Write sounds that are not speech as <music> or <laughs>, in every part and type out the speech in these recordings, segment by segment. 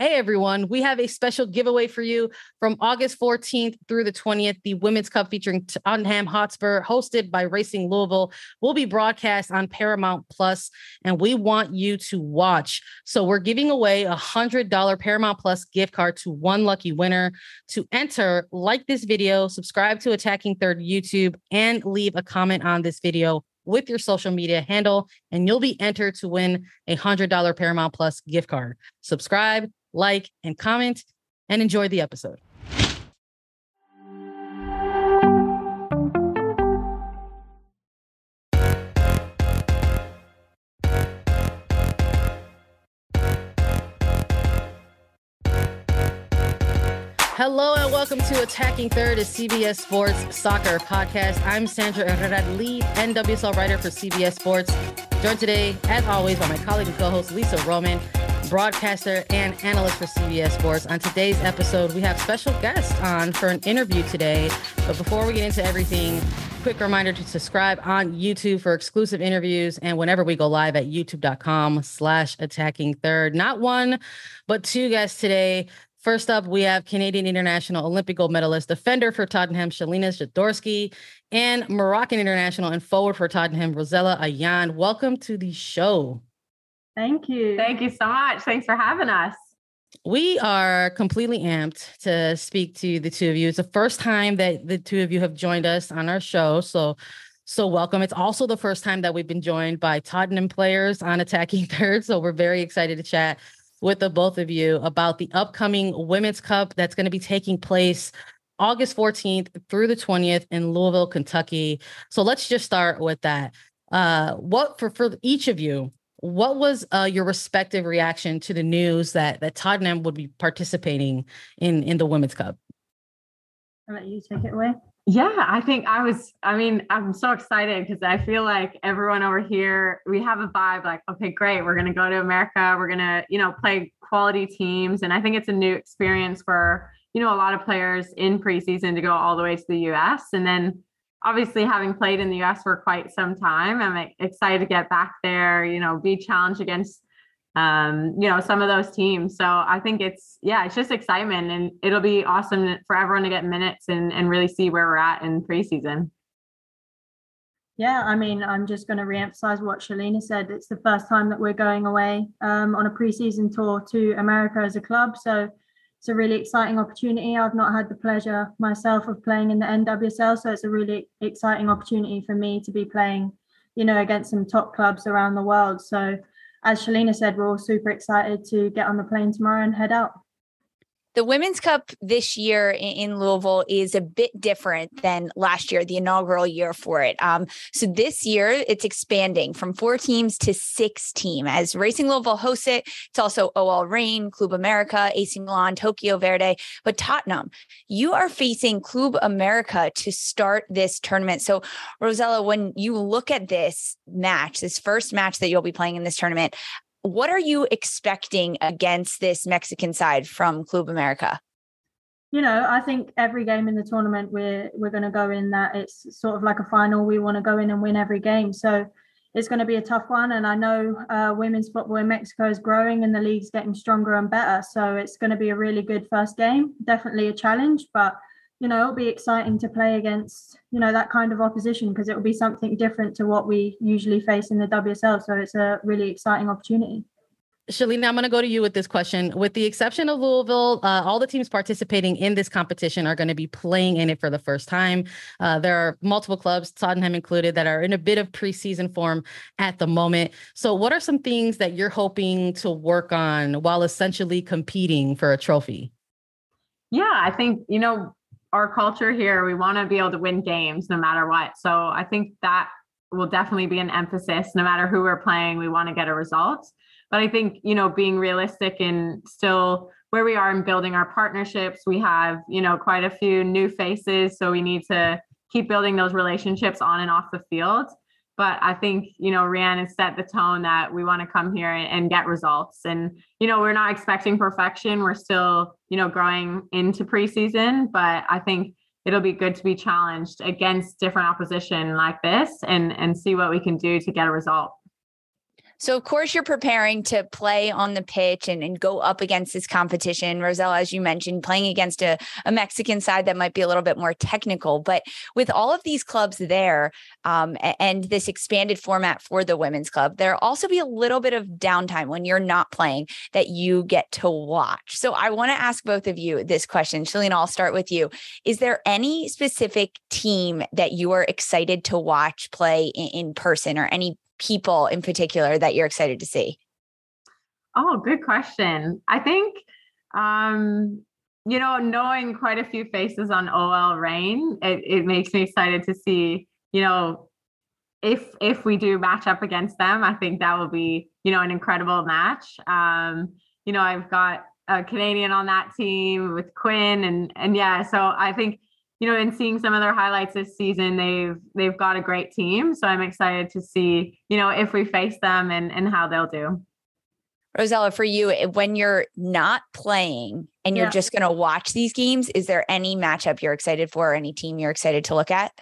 Hey everyone, we have a special giveaway for you from August 14th through the 20th. The Women's Cup featuring Tottenham Hotspur, hosted by Racing Louisville, will be broadcast on Paramount Plus, and we want you to watch. So we're giving away a hundred dollar Paramount Plus gift card to one lucky winner. To enter, like this video, subscribe to Attacking Third YouTube, and leave a comment on this video with your social media handle, and you'll be entered to win a $100 Paramount Plus gift card. Subscribe, like, and comment, and enjoy the episode. Hello and welcome to Attacking Third, a CBS Sports soccer podcast. I'm Sandra Herrera, lead NWSL writer for CBS Sports. Joined today, as always, by my colleague and co-host Lisa Roman, broadcaster and analyst for CBS Sports. On today's episode, we have special guests on for an interview today. But before we get into everything, quick reminder to subscribe on YouTube for exclusive interviews and whenever we go live at youtube.com slash attacking third. Not one, but two guests today. First up, we have Canadian international Olympic gold medalist, defender for Tottenham, Shelina Zadorsky, and Moroccan international and forward for Tottenham, Rosella Ayane. Welcome to the show. Thank you. Thank you so much. Thanks for having us. We are completely amped to speak to the two of you. It's the first time that the two of you have joined us on our show. So so welcome. It's also the first time that we've been joined by Tottenham players on Attacking <laughs> Third. So we're very excited to chat with the both of you about the upcoming Women's Cup that's going to be taking place August 14th through the 20th in Louisville, Kentucky. So let's just start with that. Uh, what for for each of you? What was uh, your respective reaction to the news that that Tottenham would be participating in in the Women's Cup? Let you take it away. Yeah, I think I was, I mean, I'm so excited because I feel like everyone over here, we have a vibe like, okay, great, we're going to go to America. We're going to, you know, play quality teams. And I think it's a new experience for, you know, a lot of players in preseason to go all the way to the US. And then obviously having played in the US for quite some time, I'm excited to get back there, you know, be challenged against um, you know, some of those teams. So I think it's yeah, it's just excitement and it'll be awesome for everyone to get minutes and and really see where we're at in preseason. Yeah, I mean, I'm just going to reemphasize what Shelina said. It's the first time that we're going away um, on a preseason tour to America as a club. So it's a really exciting opportunity. I've not had the pleasure myself of playing in the NWSL, so it's a really exciting opportunity for me to be playing, you know, against some top clubs around the world. So as Shelina said, we're all super excited to get on the plane tomorrow and head out. The Women's Cup this year in Louisville is a bit different than last year, the inaugural year for it. Um, so this year, it's expanding from four teams to six team. As Racing Louisville hosts it, it's also OL Reign, Club America, AC Milan, Tokyo Verdy. But Tottenham, you are facing Club America to start this tournament. So, Rosella, when you look at this match, this first match that you'll be playing in this tournament, what are you expecting against this Mexican side from Club America? You know, I think every game in the tournament we're we're going to go in that it's sort of like a final. We want to go in and win every game. So it's going to be a tough one. And I know uh, women's football in Mexico is growing and the league's getting stronger and better. So it's going to be a really good first game. Definitely a challenge, but you know, it'll be exciting to play against, you know, that kind of opposition because it will be something different to what we usually face in the WSL. So it's a really exciting opportunity. Shelina, I'm going to go to you with this question. With the exception of Louisville, uh, all the teams participating in this competition are going to be playing in it for the first time. Uh, there are multiple clubs, Tottenham included, that are in a bit of preseason form at the moment. So, what are some things that you're hoping to work on while essentially competing for a trophy? Yeah, I think, you know, our culture here, we want to be able to win games no matter what. So, I think that will definitely be an emphasis no matter who we're playing. We want to get a result. But I think, you know, being realistic and still where we are in building our partnerships, we have, you know, quite a few new faces. So we need to keep building those relationships on and off the field. But I think, you know, has set the tone that we want to come here and, and get results. And, you know, we're not expecting perfection. We're still, you know, growing into preseason. But I think it'll be good to be challenged against different opposition like this and and see what we can do to get a result. So, of course, you're preparing to play on the pitch and, and go up against this competition. Rosella, as you mentioned, playing against a, a Mexican side that might be a little bit more technical. But with all of these clubs there um, and this expanded format for the Women's Cup, there'll also be a little bit of downtime when you're not playing that you get to watch. So, I want to ask both of you this question. Shelina, I'll start with you. Is there any specific team that you are excited to watch play in, in person or any people in particular that you're excited to see? Oh, good question. I think, um, you know, knowing quite a few faces on OL Reign, it, it makes me excited to see, you know, if if we do match up against them, I think that will be, you know, an incredible match. Um, you know, I've got a Canadian on that team with Quinn and and yeah, so I think you know, in seeing some of their highlights this season, they've they've got a great team. So I'm excited to see, you know, if we face them and and how they'll do. Rosella, for you, eh, when you're not playing and you're yeah. just going to watch these games, is there any matchup you're excited for, or any team you're excited to look at?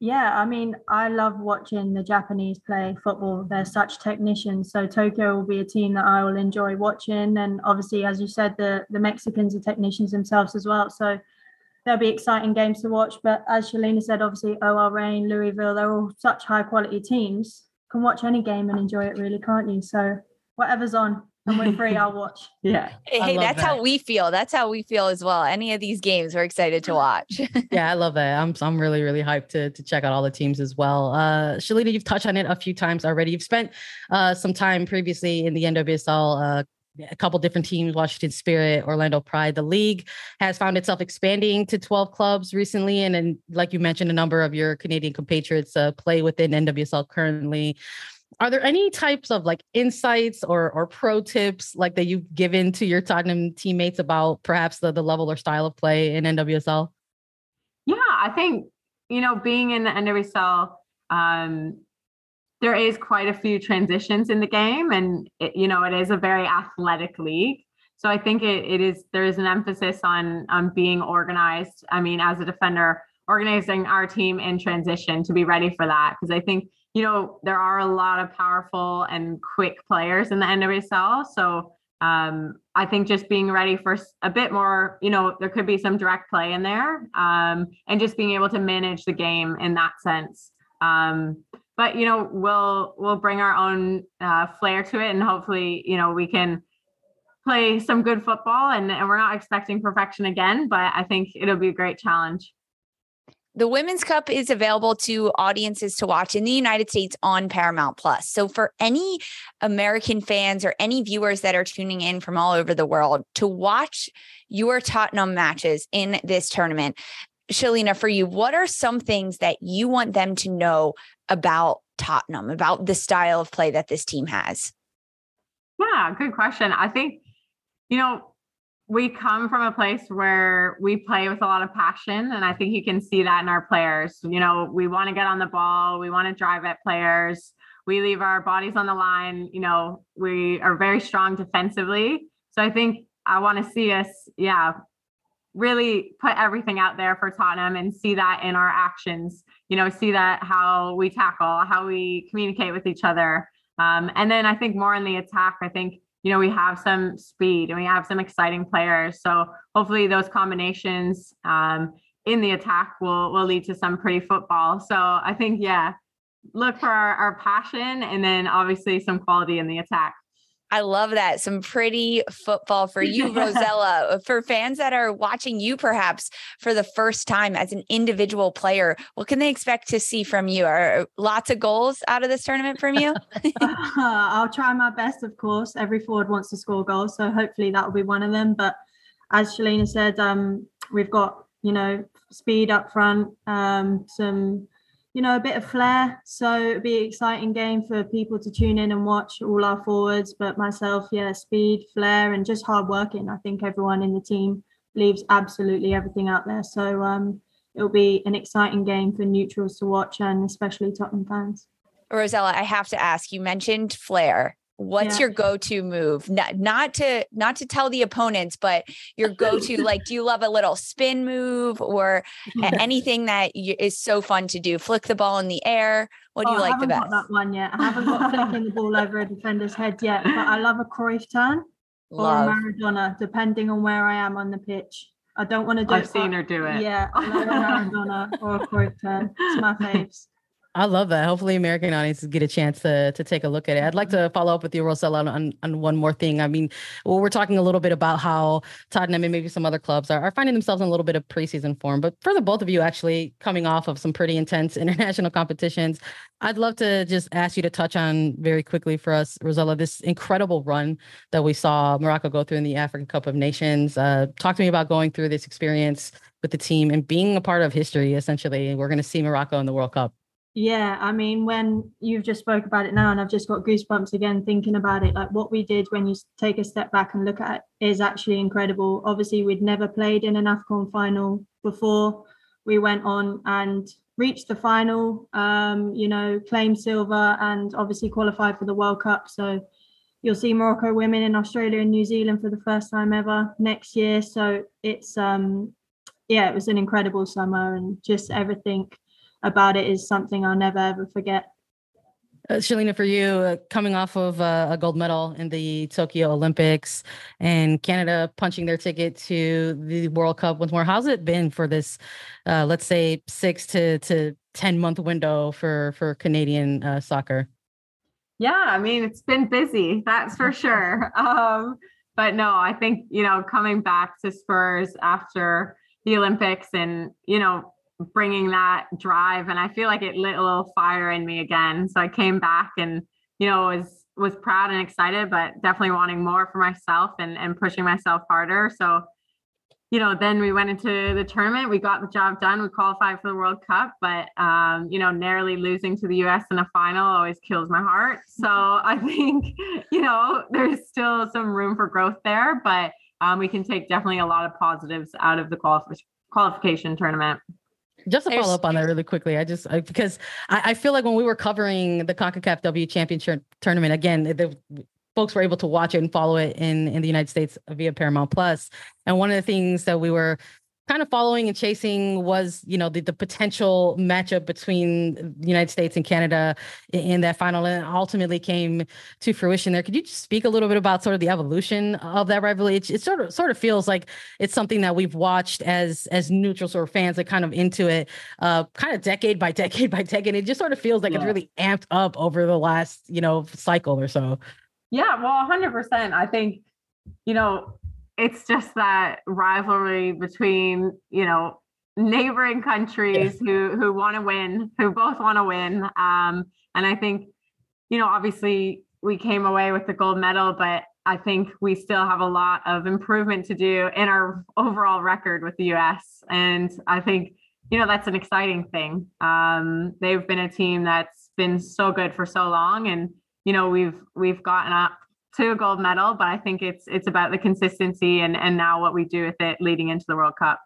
Yeah, I mean, I love watching the Japanese play football. They're such technicians. So Tokyo will be a team that I will enjoy watching. And obviously, as you said, the the Mexicans are technicians themselves as well. So there'll be exciting games to watch. But as Shelina said, obviously OL Reign, Louisville, they're all such high quality teams. Can watch any game and enjoy it, really, can't you? So whatever's on and we're free, I'll <laughs> watch. Yeah. Hey, that's that. how we feel. That's how we feel as well. Any of these games, we're excited to watch. <laughs> yeah, I love that. I'm I'm really really hyped to to check out all the teams as well. Uh, Shelina, you've touched on it a few times already. You've spent uh, some time previously in the NWSL uh, a couple different teams, Washington Spirit, Orlando Pride. The league has found itself expanding to 12 clubs recently. And then, like you mentioned, a number of your Canadian compatriots uh, play within NWSL currently. Are there any types of like insights or or pro tips like that you've given to your Tottenham teammates about perhaps the, the level or style of play in NWSL? Yeah, I think, you know, being in the NWSL, um, there is quite a few transitions in the game and it, you know it is a very athletic league. So i think it, it is there is an emphasis on on being organized. I mean as a defender organizing our team in transition to be ready for that. Because i think you know there are a lot of powerful and quick players in the nwsl so um, I think just being ready for a bit more, you know, there could be some direct play in there, um, and just being able to manage the game in that sense. Um, but you know we'll we'll bring our own uh, flair to it and hopefully you know we can play some good football and, and we're not expecting perfection again but i think it'll be a great challenge the Women's Cup is available to audiences to watch in the United States on Paramount Plus. So, for any American fans or any viewers that are tuning in from all over the world to watch your Tottenham matches in this tournament, Shelina, for you, what are some things that you want them to know about Tottenham, about the style of play that this team has? Yeah, good question. I think, you know, we come from a place where we play with a lot of passion. And I think you can see that in our players. You know, we want to get on the ball, we want to drive at players, we leave our bodies on the line. You know, we are very strong defensively. So I think I want to see us, yeah, really put everything out there for Tottenham and see that in our actions. You know, see that how we tackle, how we communicate with each other. Um, and then I think more in the attack, I think, you know, we have some speed and we have some exciting players. So hopefully those combinations um, in the attack will will lead to some pretty football. So I think, yeah, look for our, our passion and then obviously some quality in the attack. I love that. Some pretty football for you, <laughs> Rosella. for fans that are watching you perhaps for the first time as an individual player, what can they expect to see from you? Are lots of goals out of this tournament from you? uh, <laughs> I'll try my best, of course. Every forward wants to score goals, so hopefully that will be one of them. But as Shelina said, um, we've got you know speed up front, um, some you know, a bit of flair. So it'd be an exciting game for people to tune in and watch all our forwards. But myself, yeah, speed, flair, and just hard working. I think everyone in the team leaves absolutely everything out there. So um, it'll be an exciting game for neutrals to watch and especially Tottenham fans. Rosella, I have to ask, you mentioned flair what's yeah. your go-to move? Not, not to not to tell the opponents but your go-to <laughs> like do you love a little spin move or <laughs> anything that is so fun to do? Flick the ball in the air? What do oh, you like the best got that one yet. I haven't got flicking the ball over a defender's head yet but i love a Cruyff turn love. or a maradona depending on where i am on the pitch. I don't want to do i've it seen her do it. yeah I love a maradona or a Cruyff turn. It's my <laughs> faves I love that. Hopefully, American audiences get a chance to to take a look at it. I'd like to follow up with you, Rosella, on, on one more thing. I mean, well, we're talking a little bit about how Tottenham and maybe some other clubs are, are finding themselves in a little bit of preseason form. But for the both of you, actually coming off of some pretty intense <laughs> international competitions, I'd love to just ask you to touch on very quickly for us, Rosella, this incredible run that we saw Morocco go through in the African Cup of Nations. Uh, talk to me about going through this experience with the team and being a part of history. Essentially, we're going to see Morocco in the World Cup. Yeah, I mean, when you've just spoke about it now, and I've just got goosebumps again thinking about it. Like what we did when you take a step back and look at it is actually incredible. Obviously, we'd never played in an AFCON final before. We went on and reached the final. Um, you know, claimed silver and obviously qualified for the World Cup. So you'll see Morocco women in Australia and New Zealand for the first time ever next year. So it's um, yeah, it was an incredible summer and just everything about it is something I'll never ever forget. Uh, Shelina, for you, uh, coming off of uh, a gold medal in the Tokyo Olympics and Canada punching their ticket to the World Cup once more, how's it been for this, uh, let's say, six to to ten month window for for Canadian uh, soccer? Yeah, I mean it's been busy, that's for <laughs> sure. Um, but no, I think you know coming back to Spurs after the Olympics and you know bringing that drive and i feel like it lit a little fire in me again. So i came back and you know was was proud and excited but definitely wanting more for myself and and pushing myself harder. So you know then we went into the tournament we got the job done we qualified for the world cup but um you know narrowly losing to the us in a final always kills my heart. <laughs> So i think you know there's still some room for growth there but um, we can take definitely a lot of positives out of the qualif- qualification tournament just to follow up on that really quickly, I just I, because I, I, feel like when we were covering the CONCACAF W Championship tournament again, the folks were able to watch it and follow it in in the United States via Paramount Plus. And one of the things that we were kind of following and chasing was, you know, the, the potential matchup between the United States and Canada in, in, that final and ultimately came to fruition there. Could you just speak a little bit about sort of the evolution of that rivalry? It, it sort of sort of feels like it's something that we've watched as as neutrals or fans that kind of into it, uh, kind of decade by <laughs> decade by decade. It just sort of feels like yeah. it's really amped up over the last, you know, cycle or so. Yeah, well, 100%. I think, you know, it's just that rivalry between you know neighboring countries who who want to win who both want to win um and i think you know obviously we came away with the gold medal but i think we still have a lot of improvement to do in our overall record with the us and i think you know that's an exciting thing. Um they've been a team that's been so good for so long and you know we've we've gotten up to a gold medal, but I think it's it's about the consistency and and now what we do with it leading into the World Cup.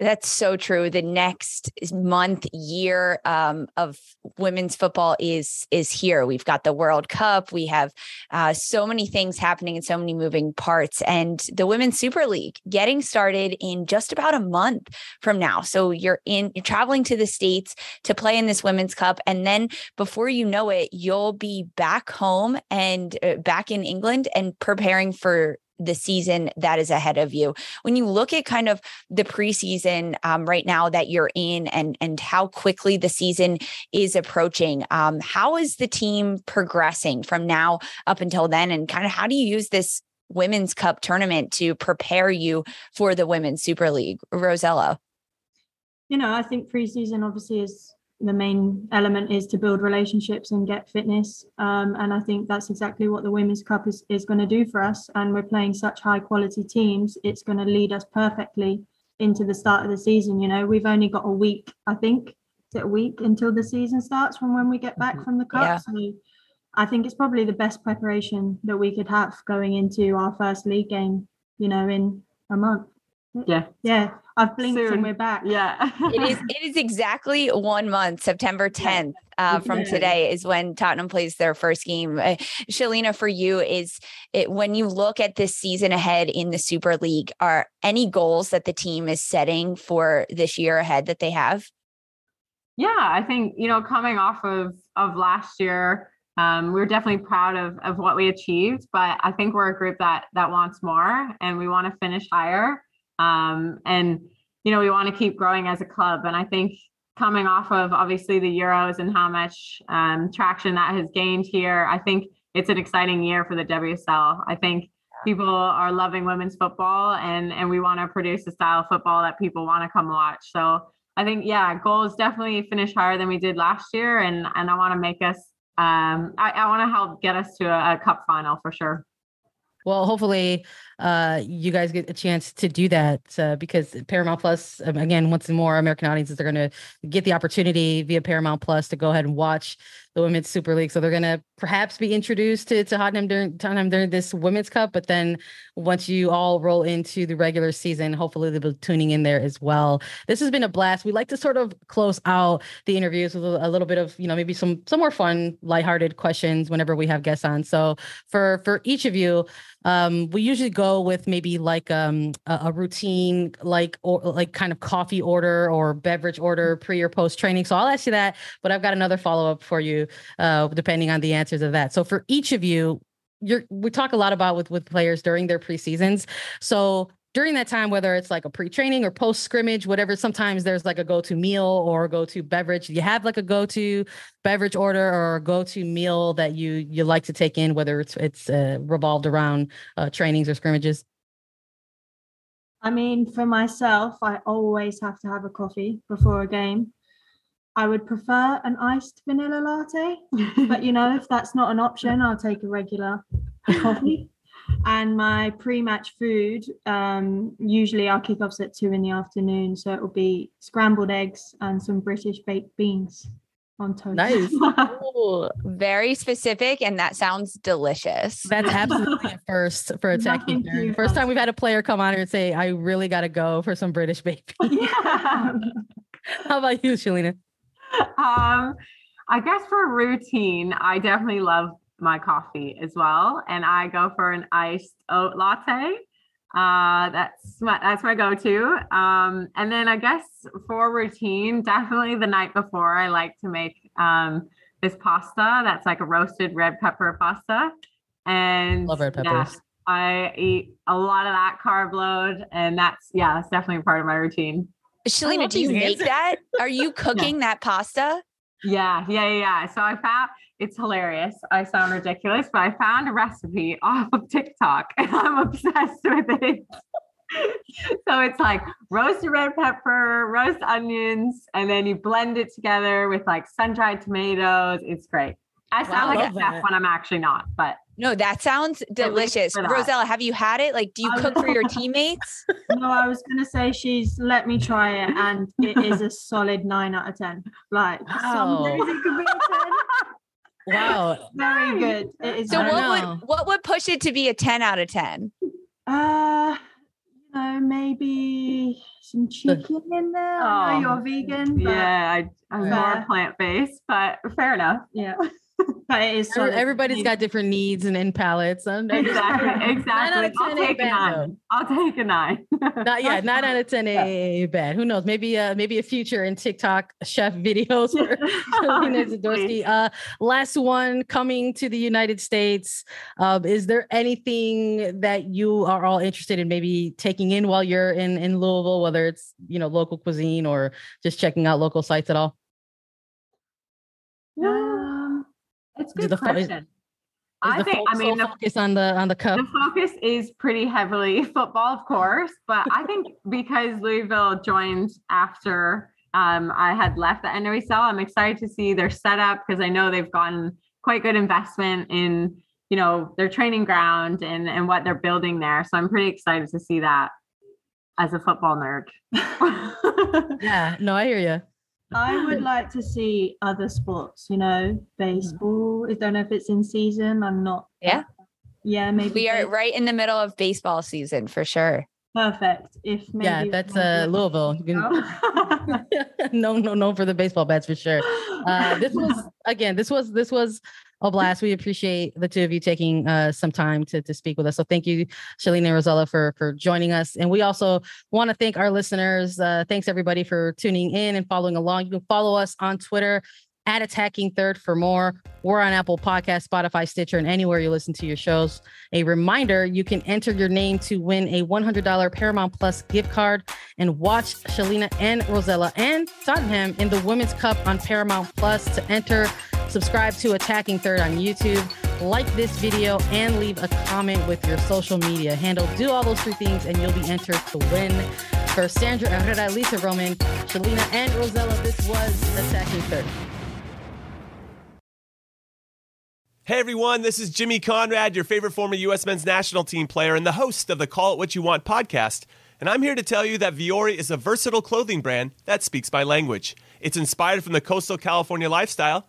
That's so true. The next month, year um, of women's football is is here. We've got the World Cup. We have uh, so many things happening and so many moving parts. And the Women's Super League getting started in just about a month from now. So you're in, you're traveling to the states to play in this Women's Cup, and then before you know it, you'll be back home and uh, back in England and preparing for the season that is ahead of you. When you look at kind of the preseason um, right now that you're in and and how quickly the season is approaching, um, how is the team progressing from now up until then? And kind of how do you use this women's cup tournament to prepare you for the women's super league rosella you know i think preseason obviously is the main element is to build relationships and get fitness um, and i think that's exactly what the women's cup is, is going to do for us and we're playing such high quality teams it's going to lead us perfectly into the start of the season you know we've only got a week i think is it a week until the season starts from when we get back mm-hmm. from the cup yeah. so I think it's probably the best preparation that we could have going into our first league game, you know, in a month. Yeah. Yeah. I've blinked Soon. and we're back. Yeah. it is it is exactly one month, September 10th uh, from yeah. today is when Tottenham plays their first game. Uh, Shelina, for you, is it when you look at this season ahead in the Super League, are any goals that the team is setting for this year ahead that they have? Yeah, I think, you know, coming off of of last year, um, we're definitely proud of, of what we achieved, but I think we're a group that that wants more and we want to finish higher. Um, and you know, we want to keep growing as a club. And I think coming off of obviously the Euros and how much um, traction that has gained here, I think it's an exciting year for the WSL. I think people are loving women's football and and we want to produce a style of football that people want to come watch. So I think yeah, goals definitely finish higher than we did last year, and and I want to make us um, I, I want to help get us to a, a cup final for sure. Well, hopefully, uh, you guys get a chance to do that uh, because Paramount Plus, um, again, once more, American audiences are going to get the opportunity via Paramount Plus to go ahead and watch the Women's Super League. So they're going to perhaps be introduced to, to Tottenham during Tottenham during this Women's Cup. But then once you all roll into the regular season, hopefully they'll be tuning in there as well. This has been a blast. We like to sort of close out the interviews with a, a little bit of, you know, maybe some some more fun, lighthearted questions whenever we have guests on. So for for each of you, um, we usually go with maybe like um, a, a, routine, like or like kind of coffee order or beverage order pre or post training. So I'll ask you that, but I've got another follow up for you, uh, depending on the answers of that. So for each of you, you're we talk a lot about with with players during their preseasons. So during that time, whether it's like a pre-training or post scrimmage, whatever, sometimes there's like a go-to meal or go-to beverage. You have like a go-to beverage order or a go-to meal that you you like to take in, whether it's it's uh, revolved around uh, trainings or scrimmages. I mean, for myself, I always have to have a coffee before a game. I would prefer an iced vanilla latte, but you know, if that's not an option, I'll take a regular coffee and my pre-match food um, usually our kickoffs at two in the afternoon. So it will be scrambled eggs and some british baked beans on toast. Nice. <laughs> Ooh, very specific and that sounds delicious. That's <laughs> absolutely a first for attacking first time we've had a player come on here and say i really got to go for some british baked <laughs> beans. Yeah. how about you shelina um I guess for a routine, I definitely love my coffee as well, and I go for an iced oat latte. Uh, that's my that's my go-to. Um, and then I guess for routine, definitely the night before, I like to make um, this pasta. That's like a roasted red pepper pasta, and love red peppers. Yeah, I eat a lot of that carb load, and that's yeah, that's definitely part of my routine. Shelina, do you make that? Are you <laughs> cooking yeah. that pasta? Yeah, yeah, yeah. So I found it's hilarious. I sound ridiculous, but I found a recipe off of TikTok <laughs> and I'm obsessed with it. so it's like roasted red pepper, roast onions, and then you blend it together with like sun-dried tomatoes. It's great. I sound wow, like a chef when I'm actually not, but no, that sounds delicious. Rosella, have you had it? Like, do you cook for your <laughs> teammates? No, I was gonna say she's let me try it, and it is a solid nine out of ten. Like wow. some oh. days it could be a 10. <laughs> Wow. Very good. It is so what know. would what would push it to be a 10 out of 10? Uh you know, maybe some chicken in there. Oh, I know you're vegan. yeah, I, am more plant based, but fair enough. Yeah. <laughs> But it is Every- Everybody's got different needs and, and palettes. Exactly. <laughs> Exactly. I'll 10 ain't take a bad, nine. I'll take a nine. <laughs> Not yeah, nine out of ten ain't bad. Who knows? Maybe uh maybe a future in TikTok chef videos for Zadorsky. Uh last one coming to the United States. Um, is there anything that you are all interested in maybe taking in while you're in in Louisville, whether it's you know local cuisine or just checking out local sites at all? Um, it's a good the fo- is- Is I the think. fo- I mean, the, focus on the on the cup. the focus is pretty heavily <laughs> football, of course, but I think because Louisville joined after um, I had left the NWSL, I'm excited to see their setup because I know they've gotten quite good investment in you know their training ground and and what they're building there. So I'm pretty excited to see that as a football nerd. <laughs> Yeah, no, I hear you. I would <laughs> like to see other sports, you know, baseball. I don't know if it's in season. I'm not. Yeah. Yeah, maybe. We are base- right in the middle of baseball season for sure. Perfect. If maybe Yeah, that's uh Louisville. You can- <laughs> no, no, no for the baseball bats for sure. Uh, this <laughs> was again, this was this was a blast. We appreciate the two of you taking uh, some time to to speak with us. So thank you, Shelina and Rosella, for for joining us. And we also want to thank our listeners. Uh, thanks everybody for tuning in and following along. You can follow us on Twitter at Attacking Third for more. We're on Apple Podcast, Spotify, Stitcher, and anywhere you listen to your shows. A reminder you can enter your name to win a $100 Paramount Plus gift card and watch Shelina and Rosella and Tottenham in the Women's Cup on Paramount Plus. To enter, subscribe to Attacking Third on YouTube, like this video, and leave a comment with your social media handle. Do all those three things, and you'll be entered to win. For Sandra Herrera, Lisa Roman, Shelina, and Rosella, this was Attacking Third. Hey everyone, this is Jimmy Conrad, your favorite former U.S. men's national team player and the host of the Call It What You Want podcast. And I'm here to tell you that Vuori is a versatile clothing brand that speaks my language. It's inspired from the coastal California lifestyle,